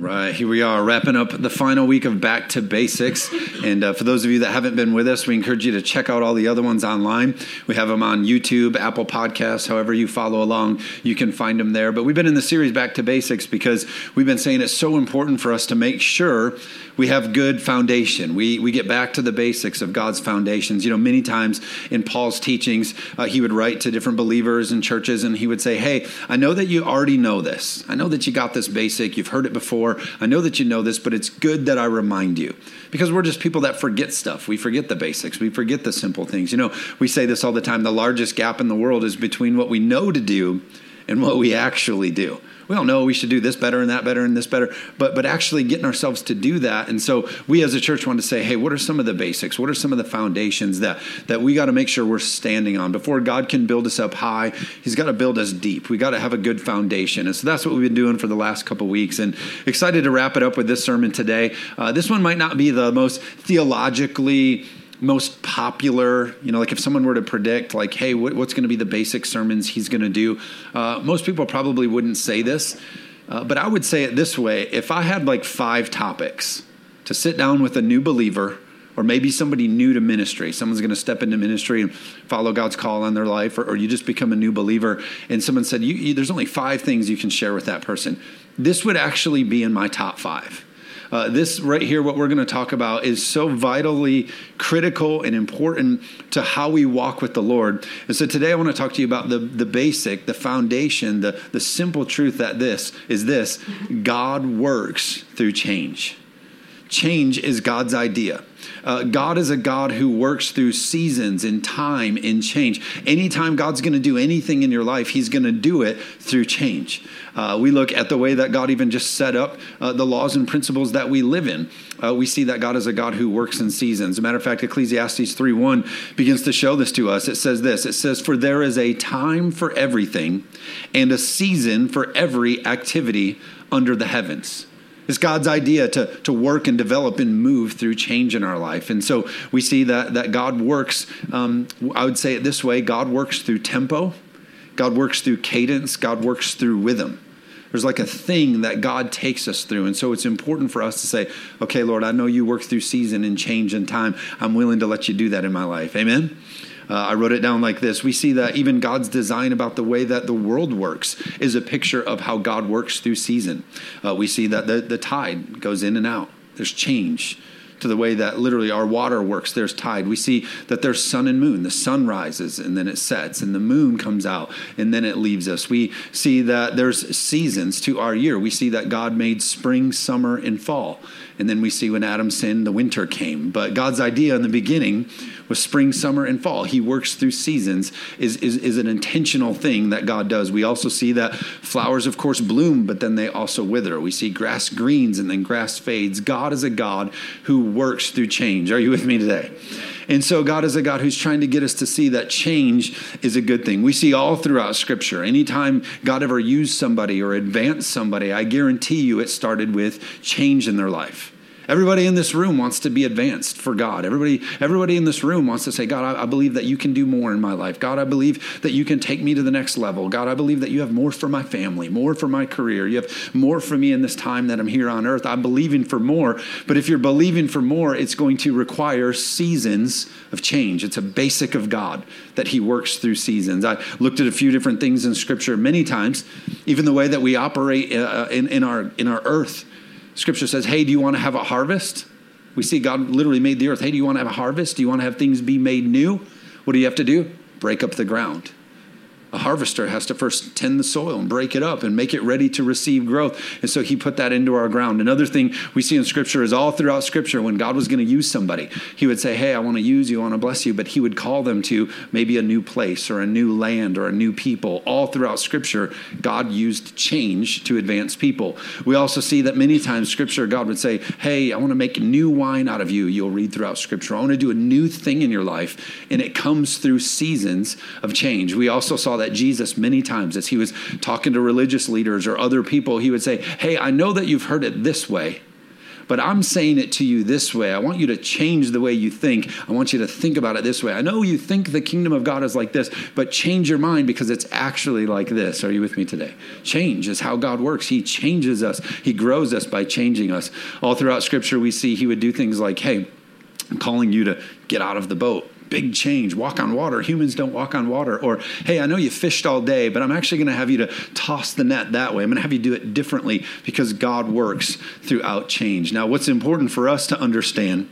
Right, here we are wrapping up the final week of Back to Basics. And uh, for those of you that haven't been with us, we encourage you to check out all the other ones online. We have them on YouTube, Apple Podcasts, however you follow along, you can find them there. But we've been in the series Back to Basics because we've been saying it's so important for us to make sure we have good foundation. We, we get back to the basics of God's foundations. You know, many times in Paul's teachings, uh, he would write to different believers and churches and he would say, Hey, I know that you already know this. I know that you got this basic. You've heard it before. I know that you know this, but it's good that I remind you because we're just people that forget stuff. We forget the basics. We forget the simple things. You know, we say this all the time the largest gap in the world is between what we know to do and what we actually do we all know we should do this better and that better and this better, but but actually getting ourselves to do that. And so we as a church want to say, hey, what are some of the basics? What are some of the foundations that that we got to make sure we're standing on before God can build us up high? He's got to build us deep. We got to have a good foundation. And so that's what we've been doing for the last couple weeks. And excited to wrap it up with this sermon today. Uh, this one might not be the most theologically most popular you know like if someone were to predict like hey what, what's going to be the basic sermons he's going to do uh, most people probably wouldn't say this uh, but i would say it this way. If i had like five topics to sit down with a new believer or maybe somebody new to ministry someone's going to step into ministry and follow god's call on their life or, or you just become a new believer and someone said you, you, there's only five things you can share with that person this would actually be in my top five uh, this right here, what we're going to talk about, is so vitally critical and important to how we walk with the Lord. And so today I want to talk to you about the, the basic, the foundation, the, the simple truth that this is this God works through change. Change is God's idea. Uh, God is a God who works through seasons and time and change. Anytime God's going to do anything in your life, He's going to do it through change. Uh, we look at the way that God even just set up uh, the laws and principles that we live in. Uh, we see that God is a God who works in seasons. As a matter of fact, Ecclesiastes 3:1 begins to show this to us. It says this. It says, "For there is a time for everything, and a season for every activity under the heavens." It's God's idea to, to work and develop and move through change in our life. And so we see that, that God works, um, I would say it this way God works through tempo, God works through cadence, God works through rhythm. There's like a thing that God takes us through. And so it's important for us to say, okay, Lord, I know you work through season and change and time. I'm willing to let you do that in my life. Amen? Uh, I wrote it down like this. We see that even God's design about the way that the world works is a picture of how God works through season. Uh, we see that the, the tide goes in and out, there's change to the way that literally our water works. There's tide. We see that there's sun and moon. The sun rises and then it sets, and the moon comes out and then it leaves us. We see that there's seasons to our year. We see that God made spring, summer, and fall. And then we see when Adam sinned, the winter came. But God's idea in the beginning was spring, summer, and fall. He works through seasons, is, is, is an intentional thing that God does. We also see that flowers, of course, bloom, but then they also wither. We see grass greens and then grass fades. God is a God who works through change. Are you with me today? And so God is a God who's trying to get us to see that change is a good thing. We see all throughout Scripture. Anytime God ever used somebody or advanced somebody, I guarantee you it started with change in their life. Everybody in this room wants to be advanced for God. Everybody, everybody in this room wants to say, God, I, I, believe that you can do more in my life. God, I believe that you can take me to the next level. God, I believe that you have more for my family, more for my career. You have more for me in this time that I'm here on earth. I'm believing for more. But if you're believing for more, it's going to require seasons of change. It's a basic of God that He works through seasons. I looked at a few different things in Scripture many times, even the way that we operate uh, in, in, our, in our earth Scripture says, hey, do you want to have a harvest? We see God literally made the earth. Hey, do you want to have a harvest? Do you want to have things be made new? What do you have to do? Break up the ground a harvester has to first tend the soil and break it up and make it ready to receive growth. And so he put that into our ground. Another thing we see in scripture is all throughout scripture when God was going to use somebody, he would say, Hey, I want to use you, I want to bless you. But he would call them to maybe a new place or a new land or a new people. All throughout scripture, God used change to advance people. We also see that many times scripture, God would say, Hey, I want to make new wine out of you. You'll read throughout scripture. I want to do a new thing in your life. And it comes through seasons of change. We also saw that Jesus many times as he was talking to religious leaders or other people. He would say, Hey, I know that you've heard it this way, but I'm saying it to you this way. I want you to change the way you think. I want you to think about it this way. I know you think the kingdom of God is like this, but change your mind because it's actually like this. Are you with me today? Change is how God works. He changes us, He grows us by changing us. All throughout Scripture, we see He would do things like, hey, I'm calling you to get out of the boat big change. Walk on water. Humans don't walk on water. Or, hey, I know you fished all day, but I'm actually going to have you to toss the net that way. I'm going to have you do it differently because God works throughout change. Now, what's important for us to understand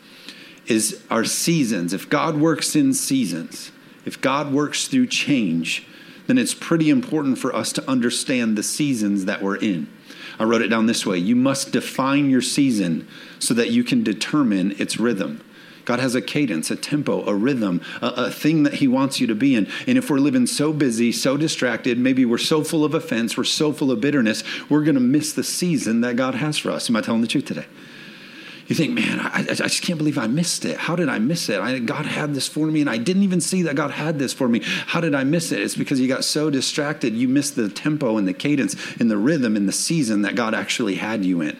is our seasons. If God works in seasons, if God works through change, then it's pretty important for us to understand the seasons that we're in. I wrote it down this way You must define your season so that you can determine its rhythm. God has a cadence, a tempo, a rhythm, a, a, thing that He wants you to be in. And if we're living so busy, so distracted, maybe we're so full of offense, we're so full of bitterness, we're going to miss the season that God has for us. Am I telling the truth today? You think, man, I, I just can't believe I missed it. How did I miss it? I, God had this for me, and I didn't even see that God had this for me. How did I miss it? It's because you got so distracted, you missed the tempo and the cadence and the rhythm and the season that God actually had you in.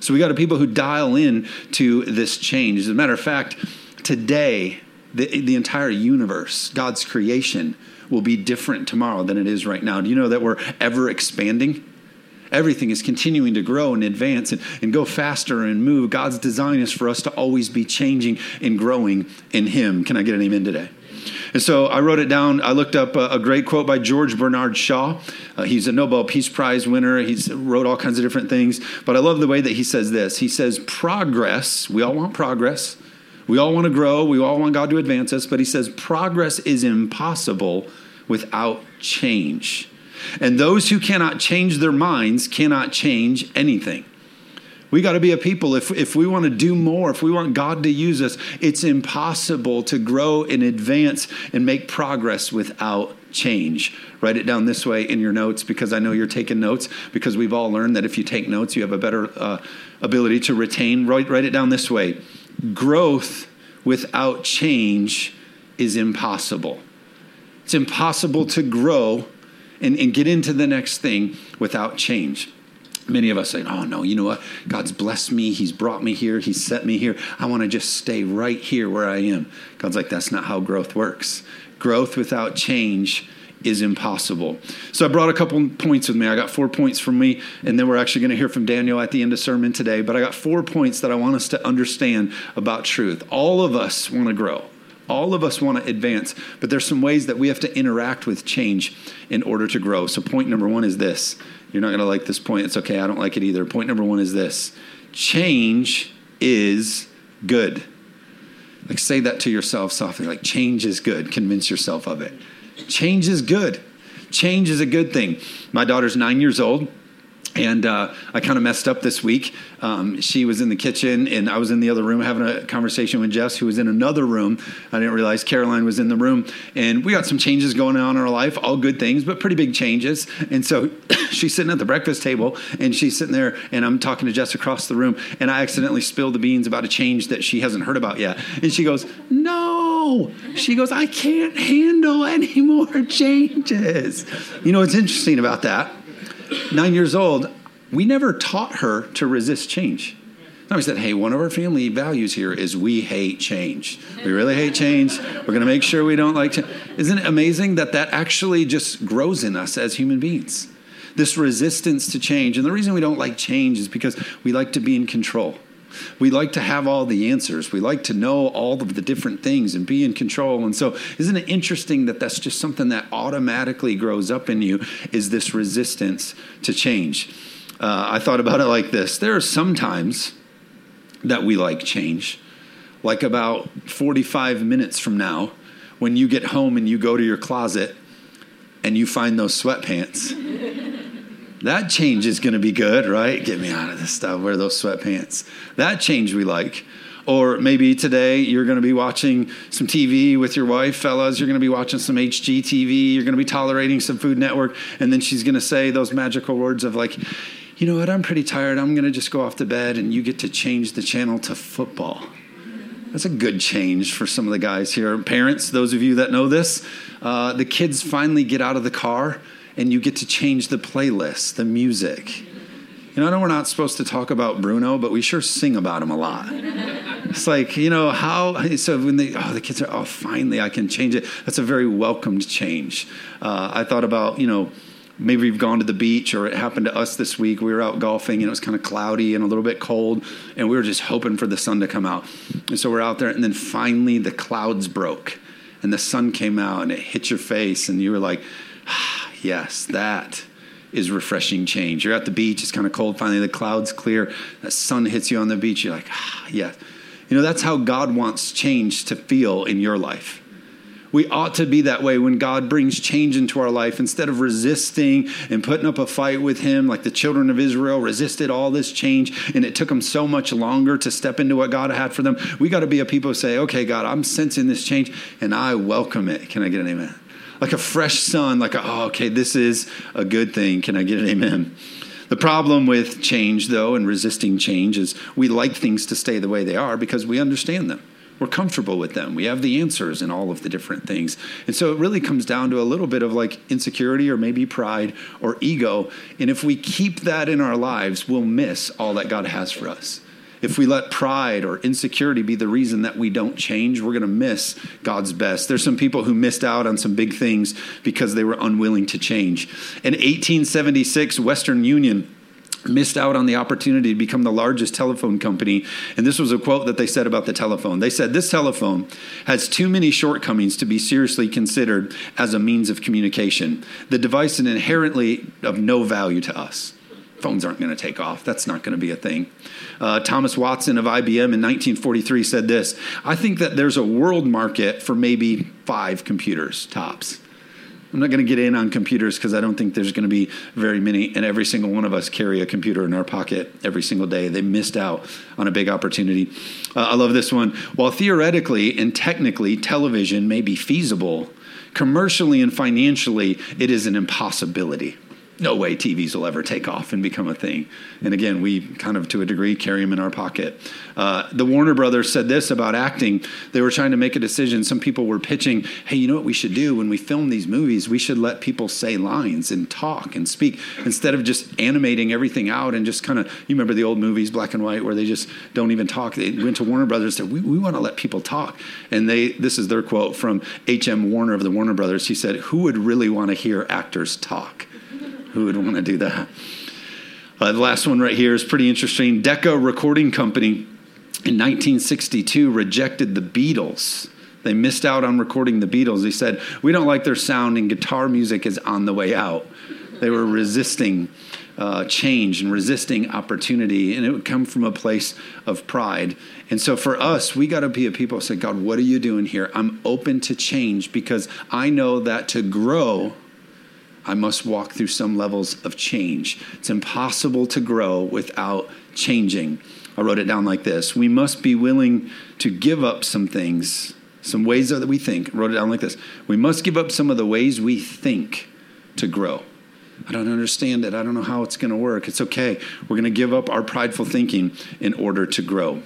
So we got people who dial in to this change. As a matter of fact, today, the, the entire universe, God's creation, will be different tomorrow than it is right now. Do you know that we're ever expanding? Everything is continuing to grow and advance and, and go faster and move. God's design is for us to always be changing and growing in Him. Can I get an amen today? And so I wrote it down. I looked up a, a great quote by George Bernard Shaw. Uh, he's a Nobel Peace Prize winner. He's wrote all kinds of different things. But I love the way that he says this. He says, Progress, we all want progress. We all want to grow. We all want God to advance us. But he says, Progress is impossible without change. And those who cannot change their minds cannot change anything. We got to be a people. If, if we want to do more, if we want God to use us, it's impossible to grow and advance and make progress without change. Write it down this way in your notes because I know you're taking notes because we've all learned that if you take notes, you have a better uh, ability to retain. Write, write it down this way growth without change is impossible. It's impossible to grow and, and get into the next thing without change. Many of us say, Oh, no, you know what? God's blessed me. He's brought me here. He's set me here. I want to just stay right here where I am. God's like, That's not how growth works. Growth without change is impossible. So I brought a couple points with me. I got four points from me, and then we're actually going to hear from Daniel at the end of sermon today. But I got four points that I want us to understand about truth. All of us want to grow. All of us want to advance, but there's some ways that we have to interact with change in order to grow. So point number 1 is this you're not going to like this point. It's okay. I don't like it either. Point number one is this change is good. Like, say that to yourself softly. Like, change is good. Convince yourself of it. Change is good. Change is a good thing. My daughter's nine years old. And uh, I kind of messed up this week. Um, she was in the kitchen, and I was in the other room having a conversation with Jess, who was in another room. I didn't realize Caroline was in the room, and we got some changes going on in our life, all good things, but pretty big changes. And so she's sitting at the breakfast table, and she's sitting there, and I'm talking to Jess across the room, and I accidentally spilled the beans about a change that she hasn't heard about yet. And she goes, "No," she goes, "I can't handle any more changes." You know what's interesting about that? Nine years old, we never taught her to resist change. No, we said, hey, one of our family values here is we hate change. We really hate change. We're going to make sure we don't like change. Isn't it amazing that that actually just grows in us as human beings? This resistance to change. And the reason we don't like change is because we like to be in control. We like to have all the answers. We like to know all of the different things and be in control. And so, isn't it interesting that that's just something that automatically grows up in you is this resistance to change? Uh, I thought about it like this there are some times that we like change, like about 45 minutes from now, when you get home and you go to your closet and you find those sweatpants. That change is going to be good, right? Get me out of this stuff. Wear those sweatpants. That change we like. Or maybe today you're going to be watching some TV with your wife, fellas. You're going to be watching some HGTV. You're going to be tolerating some Food Network. And then she's going to say those magical words of, like, you know what? I'm pretty tired. I'm going to just go off to bed. And you get to change the channel to football. That's a good change for some of the guys here. Parents, those of you that know this, uh, the kids finally get out of the car and you get to change the playlist, the music. You know, I know we're not supposed to talk about Bruno, but we sure sing about him a lot. it's like, you know, how, so when they, oh, the kids are, oh, finally I can change it. That's a very welcomed change. Uh, I thought about, you know, maybe we've gone to the beach or it happened to us this week. We were out golfing and it was kind of cloudy and a little bit cold and we were just hoping for the sun to come out. And so we're out there and then finally the clouds broke and the sun came out and it hit your face and you were like, ah, yes, that is refreshing change. You're at the beach, it's kind of cold, finally the clouds clear, the sun hits you on the beach, you're like, ah, yes. You know, that's how God wants change to feel in your life. We ought to be that way when God brings change into our life. Instead of resisting and putting up a fight with Him, like the children of Israel resisted all this change, and it took them so much longer to step into what God had for them. We got to be a people who say, okay, God, I'm sensing this change, and I welcome it. Can I get an amen? Like a fresh sun, like, a, oh, okay, this is a good thing. Can I get an amen? The problem with change, though, and resisting change is we like things to stay the way they are because we understand them. We're comfortable with them. We have the answers in all of the different things. And so it really comes down to a little bit of like insecurity or maybe pride or ego. And if we keep that in our lives, we'll miss all that God has for us. If we let pride or insecurity be the reason that we don't change, we're going to miss God's best. There's some people who missed out on some big things because they were unwilling to change. In 1876, Western Union missed out on the opportunity to become the largest telephone company. And this was a quote that they said about the telephone. They said, This telephone has too many shortcomings to be seriously considered as a means of communication. The device is inherently of no value to us. Phones aren't going to take off. That's not going to be a thing. Uh, Thomas Watson of IBM in 1943 said this I think that there's a world market for maybe five computers tops. I'm not going to get in on computers because I don't think there's going to be very many, and every single one of us carry a computer in our pocket every single day. They missed out on a big opportunity. Uh, I love this one. While theoretically and technically television may be feasible, commercially and financially, it is an impossibility no way TVs will ever take off and become a thing. And again, we kind of, to a degree, carry them in our pocket. Uh, the Warner Brothers said this about acting. They were trying to make a decision. Some people were pitching, hey, you know what we should do when we film these movies? We should let people say lines and talk and speak instead of just animating everything out and just kind of, you remember the old movies, black and white, where they just don't even talk. They went to Warner Brothers and said, we, we want to let people talk. And they, this is their quote from H.M. Warner of the Warner Brothers. He said, who would really want to hear actors talk? Who would want to do that? Uh, the last one right here is pretty interesting. Decca Recording Company in 1962 rejected the Beatles. They missed out on recording the Beatles. They said, We don't like their sound, and guitar music is on the way out. They were resisting uh, change and resisting opportunity, and it would come from a place of pride. And so for us, we got to be a people who say, God, what are you doing here? I'm open to change because I know that to grow, I must walk through some levels of change. It's impossible to grow without changing. I wrote it down like this We must be willing to give up some things, some ways that we think. I wrote it down like this We must give up some of the ways we think to grow. I don't understand it. I don't know how it's going to work. It's okay. We're going to give up our prideful thinking in order to grow.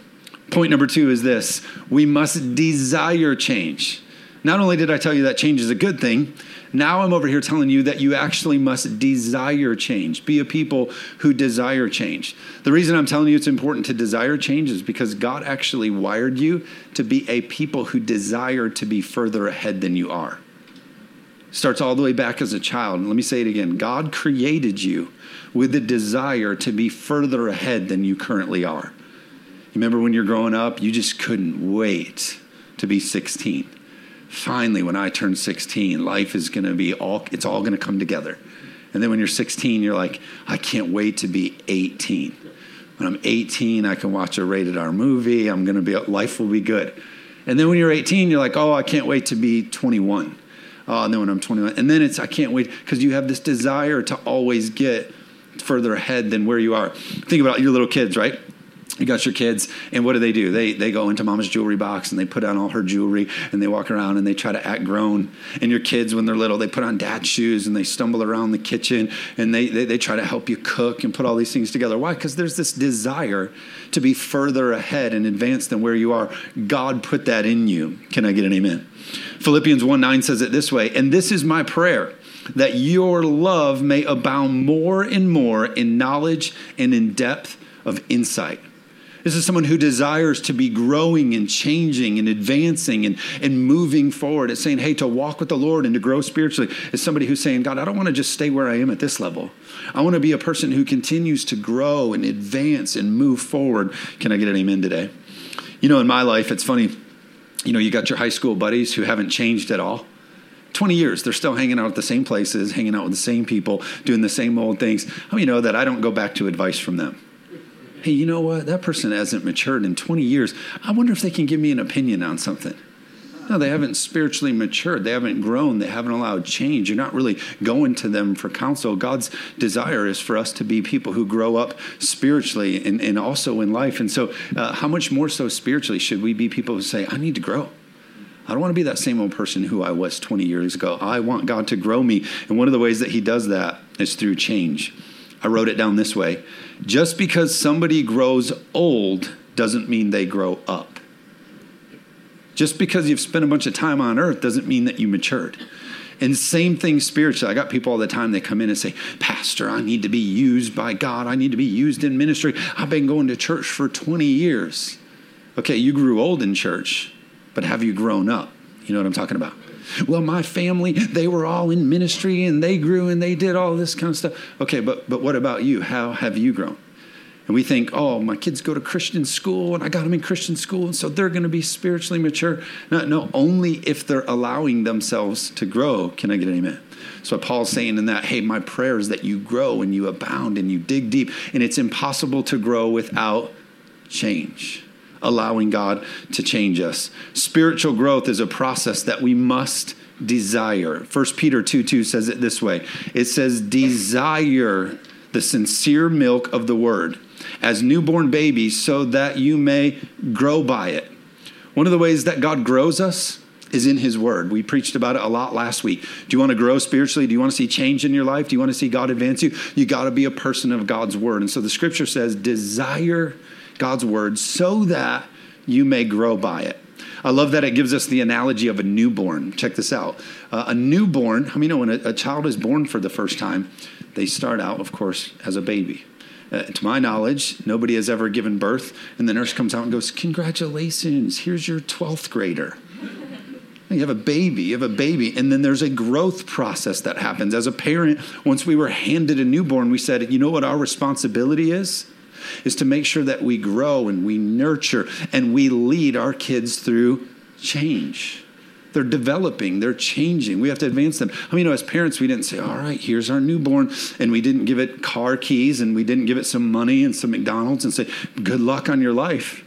Point number two is this we must desire change. Not only did I tell you that change is a good thing, now I'm over here telling you that you actually must desire change. Be a people who desire change. The reason I'm telling you it's important to desire change is because God actually wired you to be a people who desire to be further ahead than you are. Starts all the way back as a child. Let me say it again God created you with a desire to be further ahead than you currently are. Remember when you're growing up, you just couldn't wait to be 16 finally, when I turn 16, life is going to be all, it's all going to come together. And then when you're 16, you're like, I can't wait to be 18. When I'm 18, I can watch a rated R movie. I'm going to be, life will be good. And then when you're 18, you're like, oh, I can't wait to be 21. Oh, and then when I'm 21, and then it's, I can't wait because you have this desire to always get further ahead than where you are. Think about your little kids, right? You got your kids and what do they do? They they go into mama's jewelry box and they put on all her jewelry and they walk around and they try to act grown. And your kids when they're little they put on dad's shoes and they stumble around the kitchen and they they, they try to help you cook and put all these things together. Why? Because there's this desire to be further ahead and advanced than where you are. God put that in you. Can i get an amen? Philippians 1 9 says it this way and this is my prayer that your love may abound more and more in knowledge and in depth of insight. This is someone who desires to be growing and changing and advancing and, and moving forward. It's saying, hey, to walk with the Lord and to grow spiritually is somebody who's saying, God, I don't want to just stay where I am at this level. I want to be a person who continues to grow and advance and move forward. Can I get an amen today? You know, in my life, it's funny, you know, you got your high school buddies who haven't changed at all. 20 years, they're still hanging out at the same places, hanging out with the same people, doing the same old things. How you know that I don't go back to advice from them? Hey, you know what? That person hasn't matured in 20 years. I wonder if they can give me an opinion on something. No, they haven't spiritually matured. They haven't grown. They haven't allowed change. You're not really going to them for counsel. God's desire is for us to be people who grow up spiritually and, and also in life. And so, uh, how much more so spiritually should we be people who say, I need to grow? I don't want to be that same old person who I was 20 years ago. I want God to grow me. And one of the ways that He does that is through change. I wrote it down this way just because somebody grows old doesn't mean they grow up. Just because you've spent a bunch of time on earth doesn't mean that you matured. And same thing spiritually. I got people all the time, they come in and say, Pastor, I need to be used by God. I need to be used in ministry. I've been going to church for 20 years. Okay, you grew old in church, but have you grown up? You know what I'm talking about? Well, my family, they were all in ministry and they grew and they did all this kind of stuff. Okay, but but what about you? How have you grown? And we think, oh, my kids go to Christian school and I got them in Christian school, and so they're going to be spiritually mature. No, no, only if they're allowing themselves to grow can I get an amen. So Paul's saying in that, hey, my prayer is that you grow and you abound and you dig deep. And it's impossible to grow without change allowing God to change us. Spiritual growth is a process that we must desire. 1 Peter 2 2 says it this way it says, Desire the sincere milk of the word as newborn babies so that you may grow by it. One of the ways that God grows us is in his word. We preached about it a lot last week. Do you want to grow spiritually? Do you want to see change in your life? Do you want to see God advance you? You got to be a person of God's word. And so the scripture says, desire God's word so that you may grow by it. I love that it gives us the analogy of a newborn. Check this out. Uh, a newborn, I mean, you know, when a, a, child is born for the first time, they start out, of course, as a baby. Uh, to my knowledge, nobody has ever given birth, and the nurse comes out and goes, Congratulations, here's your 12th grader. You have a baby, you have a baby, and then there's a growth process that happens. As a parent, once we were handed a newborn, we said, You know what our responsibility is? Is to make sure that we grow and we nurture and we lead our kids through change. They're developing, they're changing. We have to advance them. I mean, you know, as parents, we didn't say, all right, here's our newborn, and we didn't give it car keys and we didn't give it some money and some McDonald's and say, good luck on your life.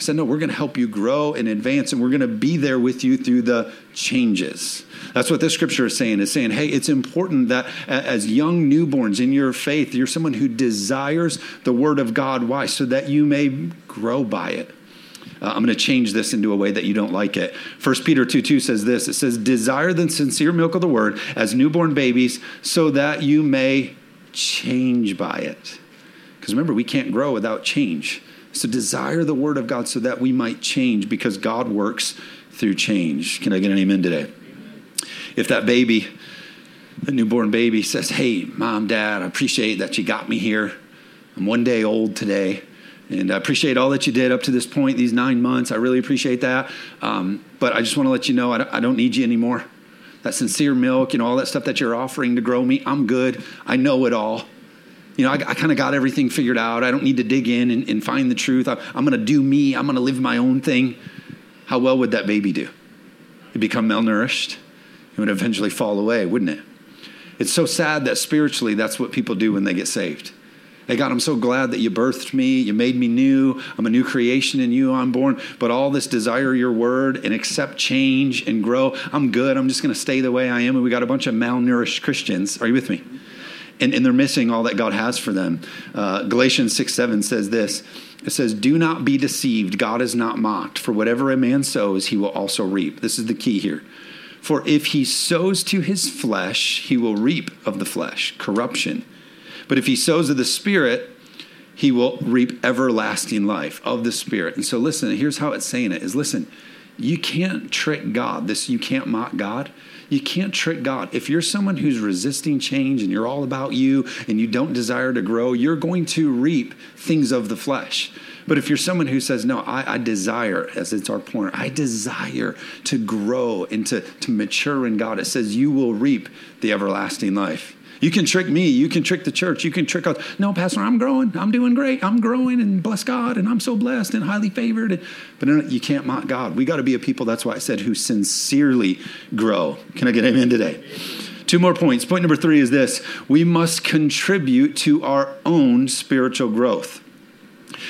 I said, no, we're going to help you grow and advance, and we're going to be there with you through the changes. That's what this scripture is saying. It's saying, hey, it's important that as young newborns in your faith, you're someone who desires the word of God. Why? So that you may grow by it. Uh, I'm going to change this into a way that you don't like it. 1 Peter 2 2 says this it says, Desire the sincere milk of the word as newborn babies, so that you may change by it. Because remember, we can't grow without change. So desire the word of God so that we might change because God works through change. Can I get an amen today? If that baby, the newborn baby says, Hey, mom, dad, I appreciate that you got me here. I'm one day old today. And I appreciate all that you did up to this point, these nine months. I really appreciate that. Um, but I just want to let you know I don't, I don't need you anymore. That sincere milk, you know, all that stuff that you're offering to grow me, I'm good. I know it all you know, I, I kind of got everything figured out. I don't need to dig in and, and find the truth. I, I'm going to do me. I'm going to live my own thing. How well would that baby do? It'd become malnourished. It would eventually fall away, wouldn't it? It's so sad that spiritually that's what people do when they get saved. Hey, God, I'm so glad that you birthed me. You made me new. I'm a new creation in you. I'm born. But all this desire your word and accept change and grow. I'm good. I'm just going to stay the way I am. And we got a bunch of malnourished Christians. Are you with me? And, and they're missing all that God has for them. Uh, Galatians 6 7 says this it says, Do not be deceived. God is not mocked. For whatever a man sows, he will also reap. This is the key here. For if he sows to his flesh, he will reap of the flesh corruption. But if he sows of the Spirit, he will reap everlasting life of the Spirit. And so, listen, here's how it's saying it is listen, you can't trick God. This you can't mock God. You can't trick God. If you're someone who's resisting change and you're all about you and you don't desire to grow, you're going to reap things of the flesh. But if you're someone who says, No, I, I, desire, as it's our point, I desire to grow and to, to mature in God, it says, You will reap the everlasting life. You can trick me. You can trick the church. You can trick us. No, Pastor, I'm growing. I'm doing great. I'm growing and bless God and I'm so blessed and highly favored. But you can't mock God. We got to be a people, that's why I said, who sincerely grow. Can I get amen today? Two more points. Point number three is this we must contribute to our own spiritual growth.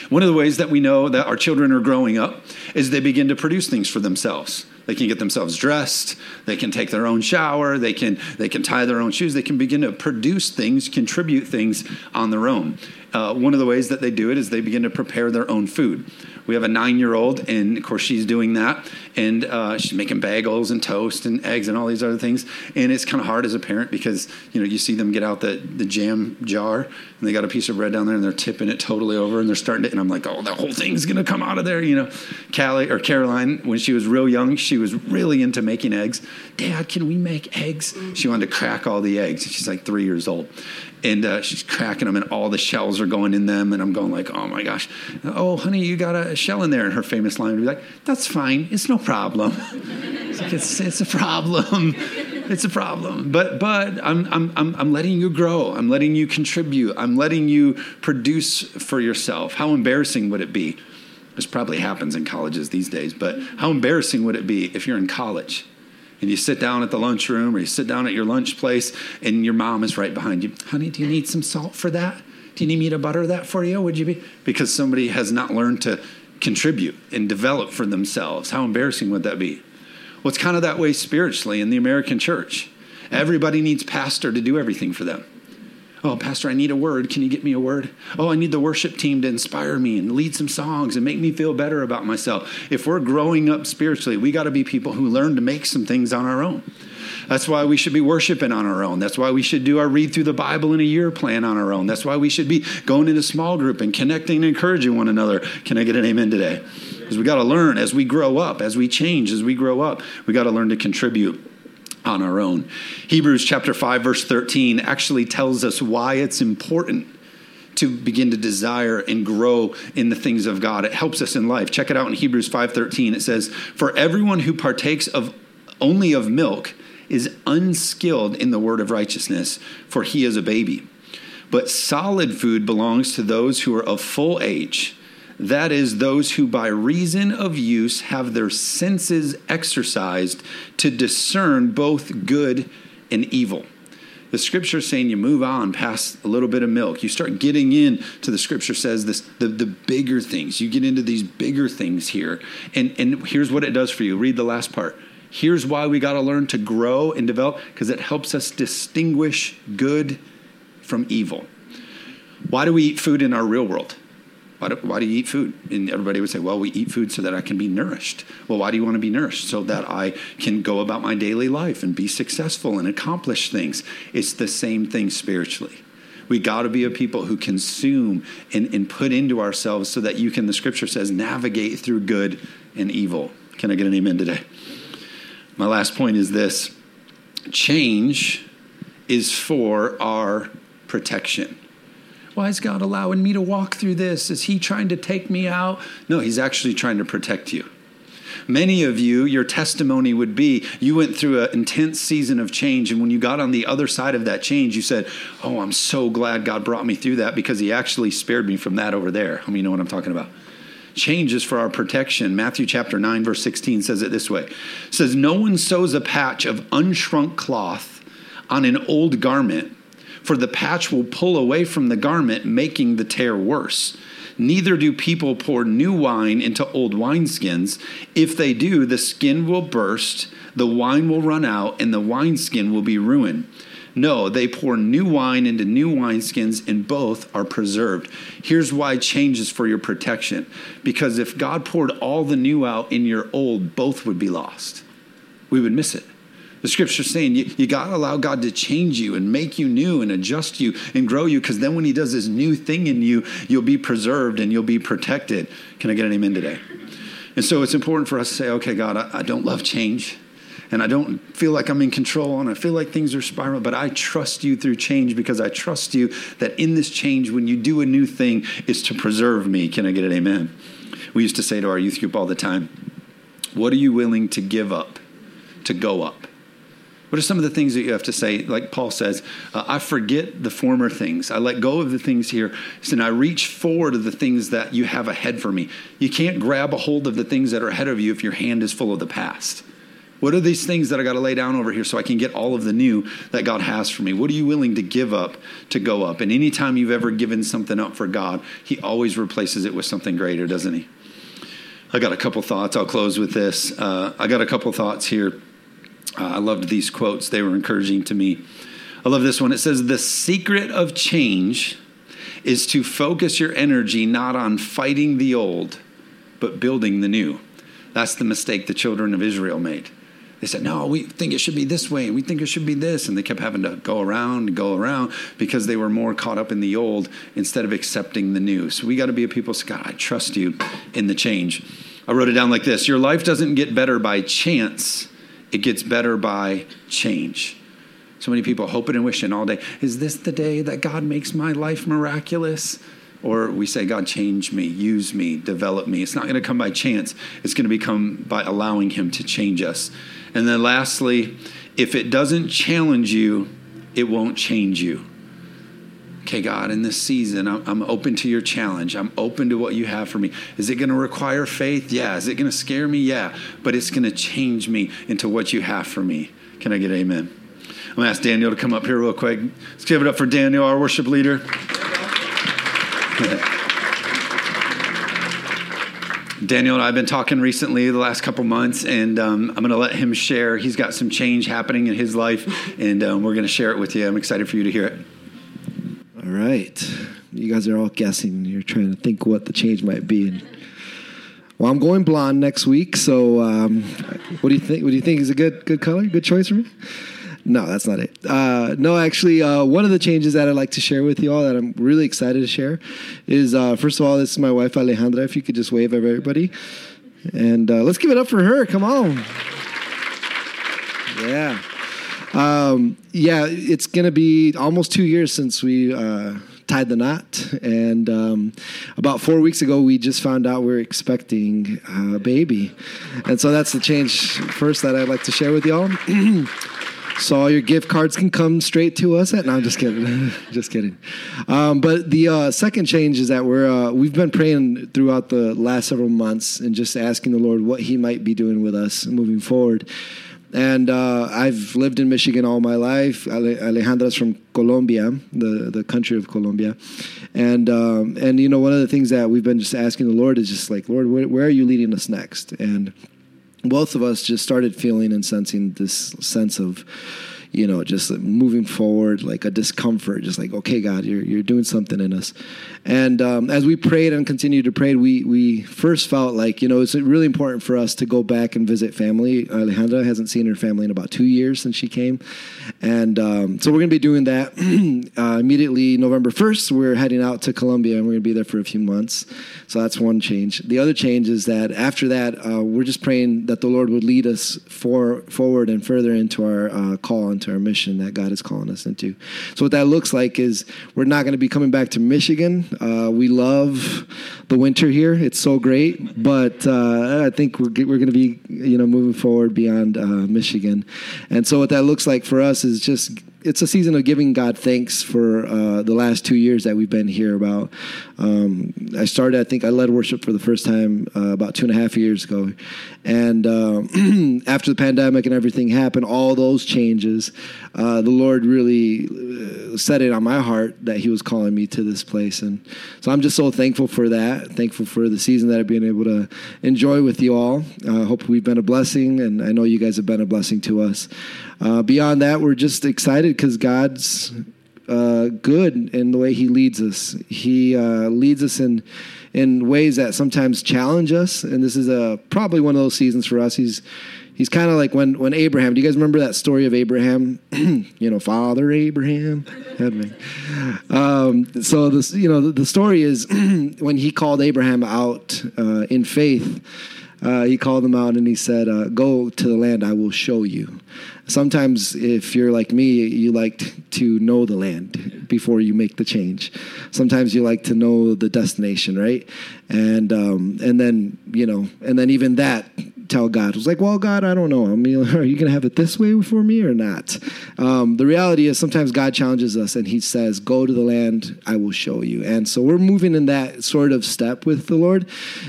One of the ways that we know that our children are growing up is they begin to produce things for themselves. They can get themselves dressed. They can take their own shower. They can they can tie their own shoes. They can begin to produce things, contribute things on their own. Uh, one of the ways that they do it is they begin to prepare their own food. We have a nine year old, and of course, she's doing that. And uh, she's making bagels and toast and eggs and all these other things. And it's kind of hard as a parent because, you know, you see them get out the, the jam jar and they got a piece of bread down there and they're tipping it totally over and they're starting to, and I'm like, oh, the whole thing's going to come out of there. You know, Callie or Caroline, when she was real young, she was really into making eggs. Dad, can we make eggs? She wanted to crack all the eggs. She's like three years old and uh, she's cracking them and all the shells are going in them and i'm going like oh my gosh oh honey you got a shell in there and her famous line would be like that's fine it's no problem it's, like, it's, it's a problem it's a problem but but I'm, I'm i'm i'm letting you grow i'm letting you contribute i'm letting you produce for yourself how embarrassing would it be this probably happens in colleges these days but how embarrassing would it be if you're in college and you sit down at the lunchroom or you sit down at your lunch place and your mom is right behind you. Honey, do you need some salt for that? Do you need me to butter that for you? Would you be? Because somebody has not learned to contribute and develop for themselves. How embarrassing would that be? Well, it's kind of that way spiritually in the American church. Everybody needs pastor to do everything for them. Oh, Pastor, I need a word. Can you get me a word? Oh, I need the worship team to inspire me and lead some songs and make me feel better about myself. If we're growing up spiritually, we got to be people who learn to make some things on our own. That's why we should be worshiping on our own. That's why we should do our read through the Bible in a year plan on our own. That's why we should be going into small group and connecting and encouraging one another. Can I get an amen today? Because we got to learn as we grow up, as we change, as we grow up, we got to learn to contribute on our own. Hebrews chapter 5 verse 13 actually tells us why it's important to begin to desire and grow in the things of God. It helps us in life. Check it out in Hebrews 5:13. It says, "For everyone who partakes of only of milk is unskilled in the word of righteousness, for he is a baby. But solid food belongs to those who are of full age." that is, those who by reason of use have their senses exercised to discern both good and evil. The scripture saying you move on past a little bit of milk. You start getting in to the scripture says this the, the bigger things. You get into these bigger things here. And and here's what it does for you. Read the last part. Here's why we got to learn to grow and develop because it helps us distinguish good from evil. Why do we eat food in our real world? Why do, why do you eat food? And everybody would say, well, we eat food so that I can be nourished. Well, why do you want to be nourished? So that I can go about my daily life and be successful and accomplish things. It's the same thing spiritually. We got to be a people who consume and, and put into ourselves so that you can, the scripture says, navigate through good and evil. Can I get an amen today? My last point is this change is for our protection. Why is God allowing me to walk through this? Is He trying to take me out? No, He's actually trying to protect you. Many of you, your testimony would be you went through an intense season of change, and when you got on the other side of that change, you said, Oh, I'm so glad God brought me through that because He actually spared me from that over there. I mean, you know what I'm talking about? Change is for our protection. Matthew chapter 9, verse 16 says it this way it says, No one sews a patch of unshrunk cloth on an old garment for the patch will pull away from the garment, making the tear worse. Neither do people pour new wine into old wineskins. If they do, the skin will burst, the wine will run out, and the wineskin will be ruined. No, they pour new wine into new wineskins, and both are preserved. Here's why change is for your protection. Because if God poured all the new out in your old, both would be lost. We would miss it. The scripture's saying you, you got to allow God to change you and make you new and adjust you and grow you because then when He does this new thing in you, you'll be preserved and you'll be protected. Can I get an amen today? And so it's important for us to say, okay, God, I, I don't love change and I don't feel like I'm in control and I feel like things are spiraling, but I trust you through change because I trust you that in this change, when you do a new thing, is to preserve me. Can I get an amen? We used to say to our youth group all the time, What are you willing to give up to go up? What are some of the things that you have to say? Like Paul says, uh, I forget the former things. I let go of the things here, and I reach forward to the things that you have ahead for me. You can't grab a hold of the things that are ahead of you if your hand is full of the past. What are these things that I got to lay down over here so I can get all of the new that God has for me? What are you willing to give up to go up? And anytime you've ever given something up for God, He always replaces it with something greater, doesn't He? I got a couple thoughts. I'll close with this. Uh, I got a couple thoughts here. Uh, I loved these quotes, they were encouraging to me. I love this one. It says, The secret of change is to focus your energy not on fighting the old, but building the new. That's the mistake the children of Israel made they said, no, we think it should be this way. We think it should be this. And they kept having to go around and go around because they were more caught up in the old instead of accepting the new. So we got to be a people, God, I trust you in the change. I wrote it down like this Your life doesn't get better by chance, it gets better by change. So many people hoping and wishing all day. Is this the day that God makes my life miraculous? Or we say, God, change me, use me, develop me. It's not going to come by chance. It's going to become by allowing Him to change us. And then lastly, if it doesn't challenge you, it won't change you. Okay, God, in this season, I'm, open to your challenge. I'm open to what you have for me. Is it going to require faith? Yeah. Is it going to scare me? Yeah. But it's going to change me into what you have for me. Can I get amen? I'm going to ask Daniel to come up here real quick. Let's give it up for Daniel, our worship leader. Daniel and I have been talking recently the last couple months, and um, I'm going to let him share. He's got some change happening in his life, and um, we're going to share it with you. I'm excited for you to hear it. All right. You guys are all guessing. You're trying to think what the change might be. Well, I'm going blonde next week, so um, what do you think? What do you think is a good good color? Good choice for me? No, that's not it. Uh, no, actually, uh, one of the changes that I'd like to share with you all that I'm really excited to share is uh, first of all, this is my wife Alejandra. If you could just wave at everybody, and uh, let's give it up for her. Come on. Yeah. Um, yeah, it's going to be almost two years since we uh, tied the knot. And um, about four weeks ago, we just found out we're expecting a baby. And so that's the change first that I'd like to share with y'all. So all your gift cards can come straight to us. At no, I'm just kidding, just kidding. Um, but the uh, second change is that we're uh, we've been praying throughout the last several months and just asking the Lord what He might be doing with us moving forward. And uh, I've lived in Michigan all my life. Alejandra's from Colombia, the, the country of Colombia, and um, and you know one of the things that we've been just asking the Lord is just like Lord, where, where are you leading us next? And both of us just started feeling and sensing this sense of you know, just moving forward, like a discomfort, just like, okay, God, you're, you're doing something in us. And um, as we prayed and continued to pray, we, we first felt like, you know, it's really important for us to go back and visit family. Alejandra hasn't seen her family in about two years since she came. And um, so we're going to be doing that uh, immediately November 1st. We're heading out to Colombia and we're going to be there for a few months. So that's one change. The other change is that after that, uh, we're just praying that the Lord would lead us for, forward and further into our uh, call into our mission that God is calling us into. So what that looks like is we're not going to be coming back to Michigan. Uh, we love the winter here; it's so great. But uh, I think we're we're going to be you know moving forward beyond uh, Michigan, and so what that looks like for us is just it's a season of giving God thanks for uh, the last two years that we've been here. About um, I started, I think I led worship for the first time uh, about two and a half years ago, and uh, after the pandemic and everything happened, all those changes, uh, the Lord really uh, set it on my heart that He was calling me to this place, and so I'm just so thankful for that. Thankful for the season that I've been able to enjoy with you all. I hope we've been a blessing, and I know you guys have been a blessing to us. Uh, beyond that, we're just excited because God's uh, good in the way He leads us. He uh, leads us in in ways that sometimes challenge us, and this is a probably one of those seasons for us. He's he's kind of like when when Abraham. Do you guys remember that story of Abraham? you know, Father Abraham. um, so this, you know, the, the story is when he called Abraham out uh, in faith uh, he called them out and he said, uh, "Go to the land I will show you." Sometimes, if you're like me, you like to know the land before you make the change. Sometimes you like to know the destination, right? And um, and then you know, and then even that tell God. It was like, well, God, I don't know. I mean, are you going to have it this way for me or not? Um, the reality is sometimes God challenges us and he says, go to the land I will show you. And so we're moving in that sort of step with the Lord.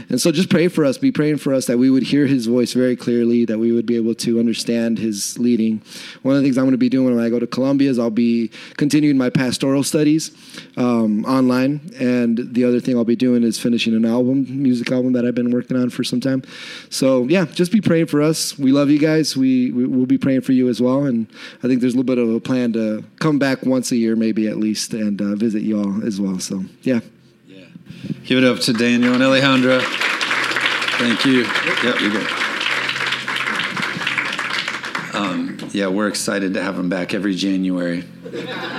And so just pray for us, be praying for us that we would hear his voice very clearly, that we would be able to understand his leading. One of the things I'm going to be doing when I go to Colombia is I'll be continuing my pastoral studies um, online. And the other thing I'll be doing is finishing an album, music album that I've been working on for some time. So yeah, just be praying for us. We love you guys. We, we will be praying for you as well. And I think there's a little bit of a plan to come back once a year, maybe at least, and uh, visit you all as well. So yeah. Yeah. Give it up to Daniel and Alejandra. Thank you. Yep, you're good. Um, yeah, we're excited to have them back every January.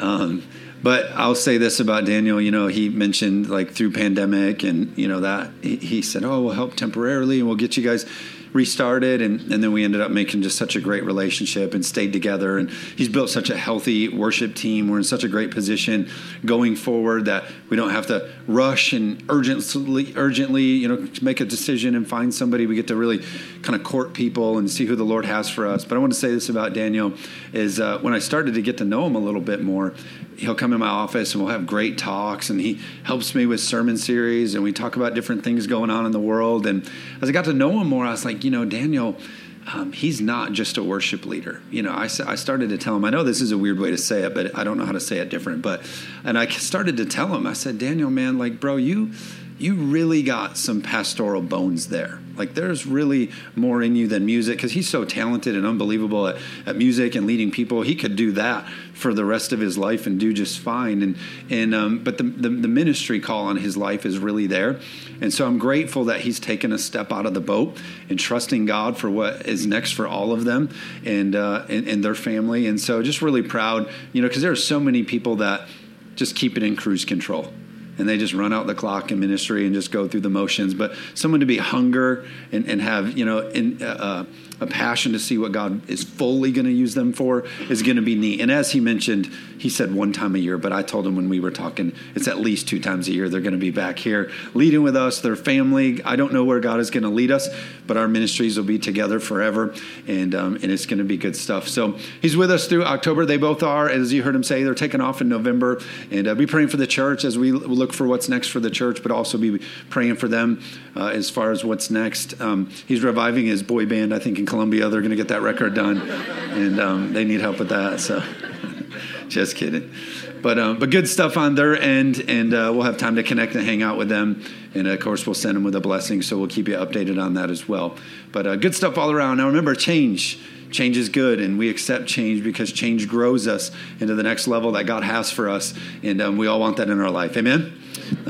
Um, but I'll say this about Daniel. You know, he mentioned like through pandemic and you know that he, said, "Oh, we'll help temporarily and we'll get you guys." restarted and, and then we ended up making just such a great relationship and stayed together and he's built such a healthy worship team we're in such a great position going forward that we don't have to rush and urgently urgently you know make a decision and find somebody we get to really kind of court people and see who the lord has for us but i want to say this about daniel is uh, when i started to get to know him a little bit more he'll come in my office and we'll have great talks and he helps me with sermon series and we talk about different things going on in the world and as i got to know him more i was like you know daniel um, he's not just a worship leader. You know, I, I started to tell him, I know this is a weird way to say it, but I don't know how to say it different. But, and I started to tell him, I said, Daniel, man, like, bro, you, you really got some pastoral bones there. Like there's really more in you than music because he's so talented and unbelievable at, at music and leading people. He could do that for the rest of his life and do just fine. And and um, but the, the, the ministry call on his life is really there. And so I'm grateful that he's taken a step out of the boat and trusting God for what is next for all of them and uh, and, and their family. And so just really proud, you know, because there are so many people that just keep it in cruise control and they just run out the clock in ministry and just go through the motions. But someone to be hunger and, and have, you know, in, uh, a passion to see what God is fully going to use them for is going to be neat. And as he mentioned, he said one time a year, but I told him when we were talking, it's at least two times a year they're going to be back here leading with us, their family. I don't know where God is going to lead us, but our ministries will be together forever, and um, and it's going to be good stuff. So he's with us through October. They both are, as you heard him say, they're taking off in November, and uh, be praying for the church as we look for what's next for the church, but also be praying for them uh, as far as what's next. Um, he's reviving his boy band, I think, in Colombia. They're going to get that record done, and um, they need help with that. So, just kidding. But um, but good stuff on their end, and uh, we'll have time to connect and hang out with them. And of course, we'll send them with a blessing, so we'll keep you updated on that as well. But uh, good stuff all around. Now remember, change change is good and we accept change because change grows us into the next level that god has for us and um, we all want that in our life amen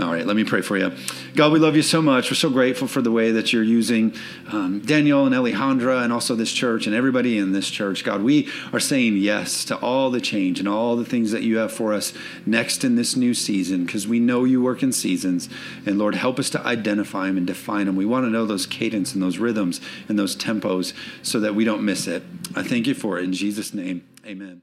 all right, let me pray for you. God, we love you so much. We're so grateful for the way that you're using um, Daniel and Alejandra and also this church and everybody in this church. God, we are saying yes to all the change and all the things that you have for us next in this new season because we know you work in seasons. And Lord, help us to identify them and define them. We want to know those cadence and those rhythms and those tempos so that we don't miss it. I thank you for it. In Jesus' name, amen.